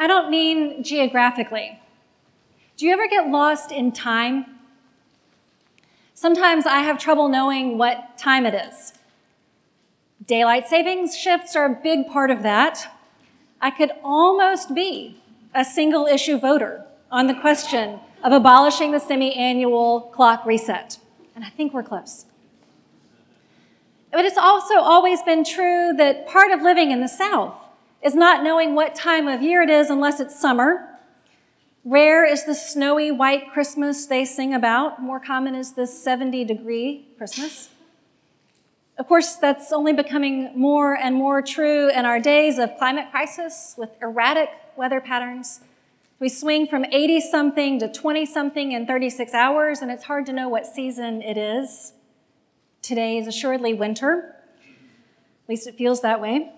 I don't mean geographically. Do you ever get lost in time? Sometimes I have trouble knowing what time it is. Daylight savings shifts are a big part of that. I could almost be a single issue voter on the question of abolishing the semi annual clock reset. And I think we're close. But it's also always been true that part of living in the South is not knowing what time of year it is unless it's summer. Rare is the snowy white Christmas they sing about. More common is the 70 degree Christmas. Of course, that's only becoming more and more true in our days of climate crisis with erratic weather patterns. We swing from 80 something to 20 something in 36 hours, and it's hard to know what season it is. Today is assuredly winter. At least it feels that way.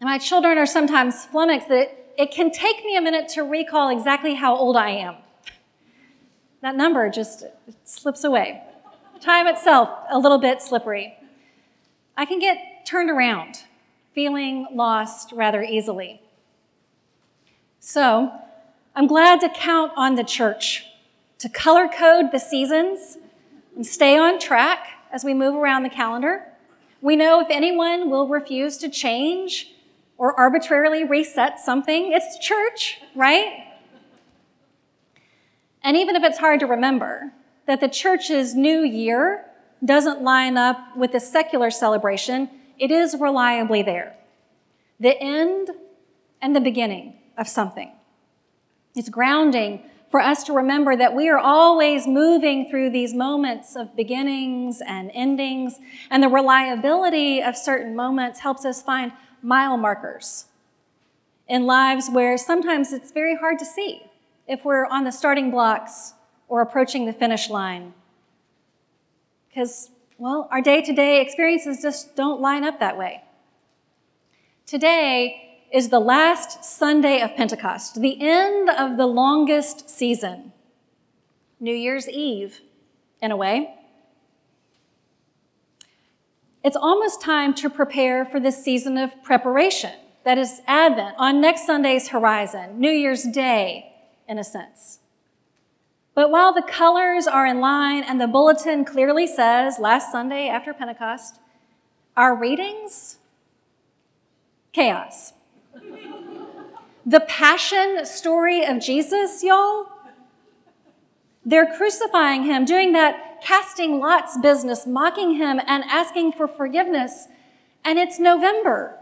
And my children are sometimes flummoxed that it can take me a minute to recall exactly how old I am. That number just slips away. Time itself, a little bit slippery. I can get turned around, feeling lost rather easily. So, I'm glad to count on the church to color code the seasons and stay on track as we move around the calendar. We know if anyone will refuse to change or arbitrarily reset something, it's church, right? And even if it's hard to remember that the church's new year doesn't line up with the secular celebration, it is reliably there. The end and the beginning of something. It's grounding for us to remember that we are always moving through these moments of beginnings and endings, and the reliability of certain moments helps us find mile markers in lives where sometimes it's very hard to see if we're on the starting blocks or approaching the finish line. Because, well, our day to day experiences just don't line up that way. Today is the last Sunday of Pentecost, the end of the longest season, New Year's Eve, in a way. It's almost time to prepare for this season of preparation. That is Advent on next Sunday's horizon, New Year's Day, in a sense. But while the colors are in line and the bulletin clearly says last Sunday after Pentecost, our readings, chaos. the passion story of Jesus, y'all, they're crucifying him, doing that casting lots business, mocking him and asking for forgiveness. And it's November.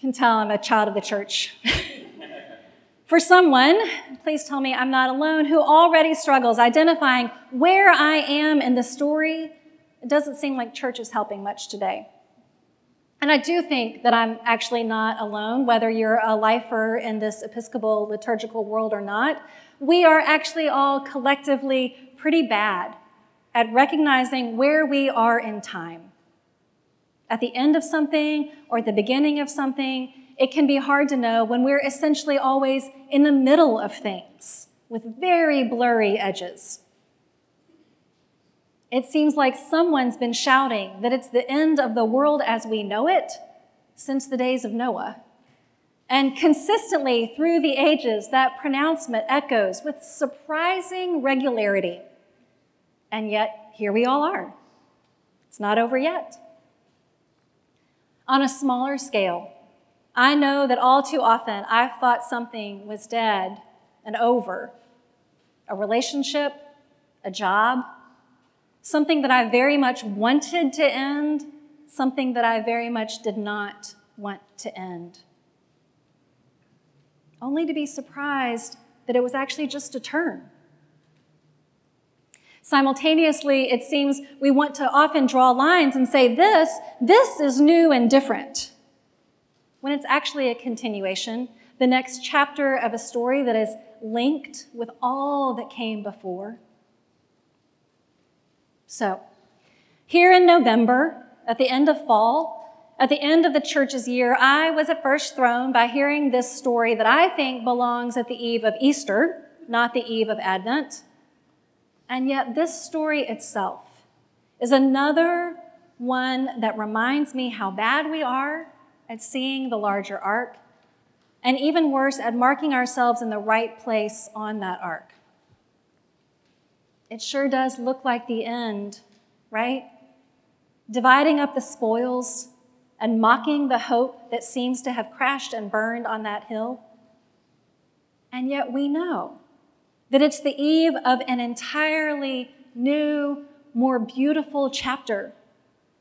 Can tell I'm a child of the church. for someone, please tell me I'm not alone, who already struggles identifying where I am in the story, it doesn't seem like church is helping much today. And I do think that I'm actually not alone, whether you're a lifer in this Episcopal liturgical world or not. We are actually all collectively pretty bad at recognizing where we are in time. At the end of something or at the beginning of something, it can be hard to know when we're essentially always in the middle of things with very blurry edges. It seems like someone's been shouting that it's the end of the world as we know it since the days of Noah. And consistently through the ages, that pronouncement echoes with surprising regularity. And yet, here we all are. It's not over yet. On a smaller scale, I know that all too often I've thought something was dead and over a relationship, a job, something that I very much wanted to end, something that I very much did not want to end. Only to be surprised that it was actually just a turn. Simultaneously, it seems we want to often draw lines and say, this, this is new and different. when it's actually a continuation, the next chapter of a story that is linked with all that came before. So, here in November, at the end of fall, at the end of the church's year, I was at first thrown by hearing this story that I think belongs at the eve of Easter, not the eve of Advent. And yet, this story itself is another one that reminds me how bad we are at seeing the larger arc, and even worse, at marking ourselves in the right place on that arc. It sure does look like the end, right? Dividing up the spoils and mocking the hope that seems to have crashed and burned on that hill. And yet we know that it's the eve of an entirely new, more beautiful chapter,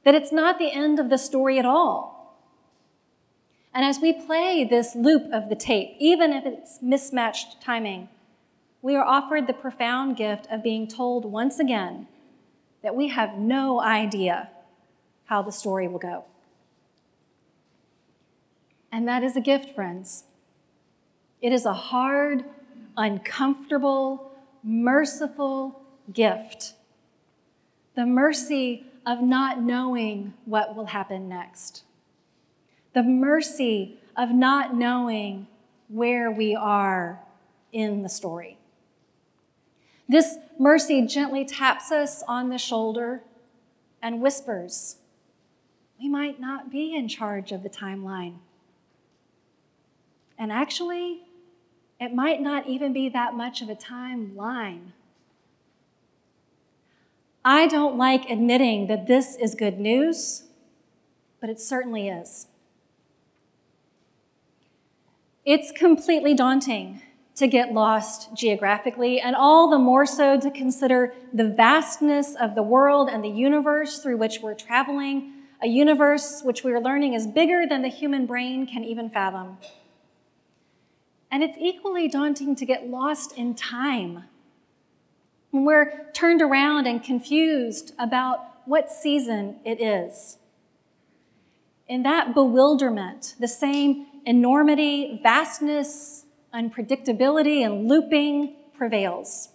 that it's not the end of the story at all. And as we play this loop of the tape, even if it's mismatched timing, we are offered the profound gift of being told once again that we have no idea how the story will go. And that is a gift, friends. It is a hard, uncomfortable, merciful gift. The mercy of not knowing what will happen next. The mercy of not knowing where we are in the story. This mercy gently taps us on the shoulder and whispers, We might not be in charge of the timeline. And actually, it might not even be that much of a timeline. I don't like admitting that this is good news, but it certainly is. It's completely daunting to get lost geographically, and all the more so to consider the vastness of the world and the universe through which we're traveling, a universe which we are learning is bigger than the human brain can even fathom. And it's equally daunting to get lost in time. When we're turned around and confused about what season it is. In that bewilderment, the same enormity, vastness, unpredictability, and looping prevails.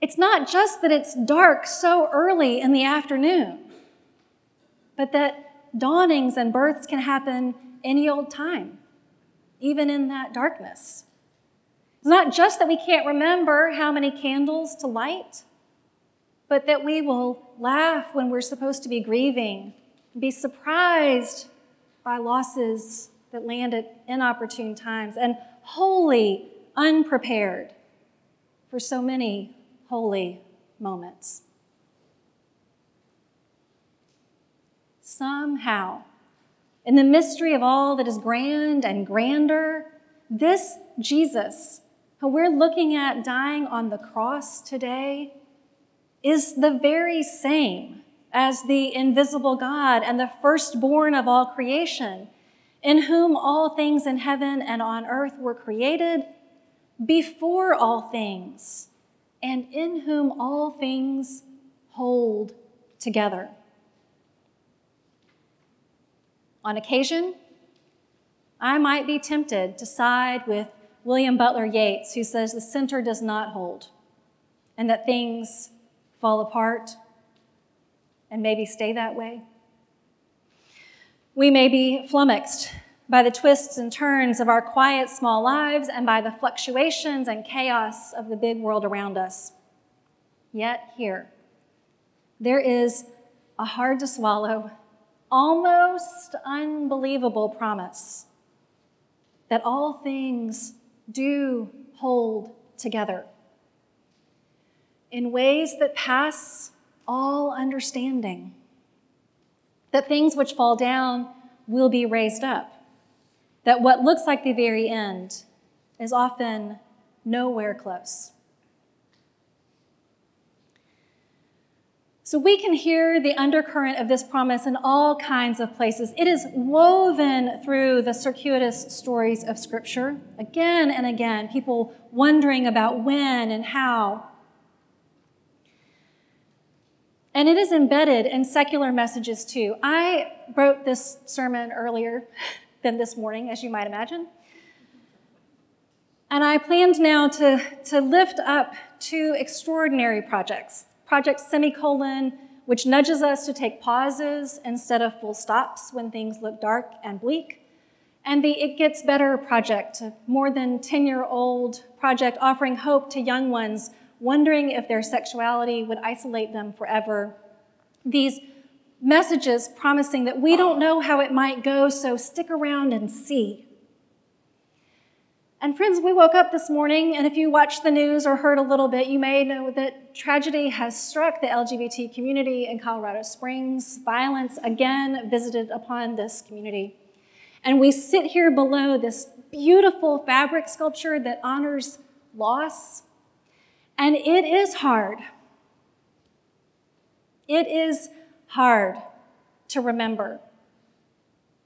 It's not just that it's dark so early in the afternoon, but that dawnings and births can happen any old time, even in that darkness. It's not just that we can't remember how many candles to light, but that we will laugh when we're supposed to be grieving, be surprised by losses that land at inopportune times, and wholly unprepared for so many holy moments. Somehow, in the mystery of all that is grand and grander, this Jesus, who we're looking at dying on the cross today, is the very same as the invisible God and the firstborn of all creation in whom all things in heaven and on earth were created, before all things, and in whom all things hold together. On occasion, I might be tempted to side with William Butler Yeats, who says the center does not hold and that things fall apart and maybe stay that way. We may be flummoxed by the twists and turns of our quiet small lives and by the fluctuations and chaos of the big world around us. Yet, here, there is a hard to swallow, almost unbelievable promise that all things do hold together in ways that pass all understanding that things which fall down will be raised up, that what looks like the very end is often nowhere close. So we can hear the undercurrent of this promise in all kinds of places. It is woven through the circuitous stories of Scripture, again and again, people wondering about when and how. And it is embedded in secular messages too. I wrote this sermon earlier than this morning, as you might imagine. And I planned now to, to lift up two extraordinary projects. Project Semicolon, which nudges us to take pauses instead of full stops when things look dark and bleak. And the It Gets Better project, a more than 10 year old project offering hope to young ones wondering if their sexuality would isolate them forever. These messages promising that we don't know how it might go, so stick around and see. And friends, we woke up this morning, and if you watched the news or heard a little bit, you may know that tragedy has struck the LGBT community in Colorado Springs. Violence again visited upon this community. And we sit here below this beautiful fabric sculpture that honors loss. And it is hard. It is hard to remember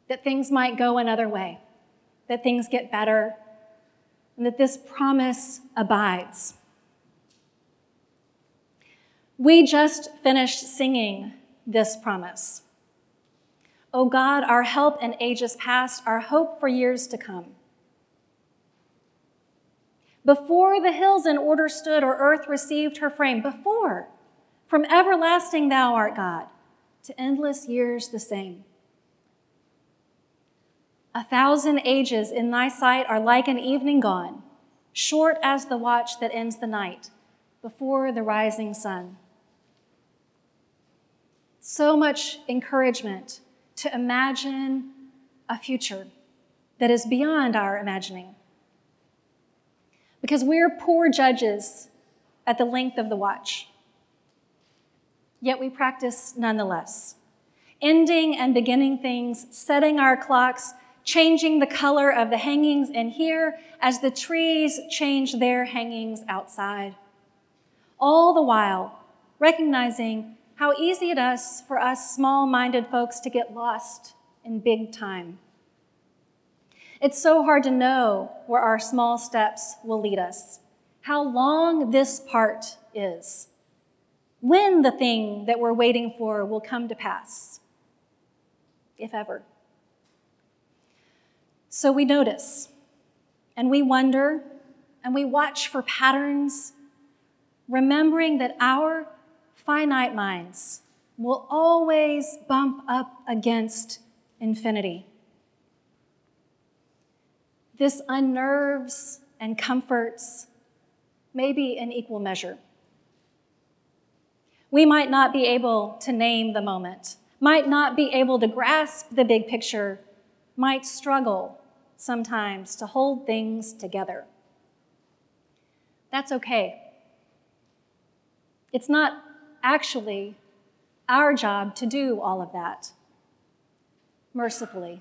that things might go another way, that things get better, and that this promise abides. We just finished singing this promise. O God, our help in ages past, our hope for years to come. Before the hills in order stood or earth received her frame, before, from everlasting thou art God, to endless years the same. A thousand ages in thy sight are like an evening gone, short as the watch that ends the night, before the rising sun. So much encouragement to imagine a future that is beyond our imagining. Because we're poor judges at the length of the watch. Yet we practice nonetheless, ending and beginning things, setting our clocks, changing the color of the hangings in here as the trees change their hangings outside. All the while, recognizing how easy it is for us small minded folks to get lost in big time. It's so hard to know where our small steps will lead us, how long this part is, when the thing that we're waiting for will come to pass, if ever. So we notice and we wonder and we watch for patterns, remembering that our finite minds will always bump up against infinity. This unnerves and comforts, maybe in equal measure. We might not be able to name the moment, might not be able to grasp the big picture, might struggle sometimes to hold things together. That's okay. It's not actually our job to do all of that, mercifully.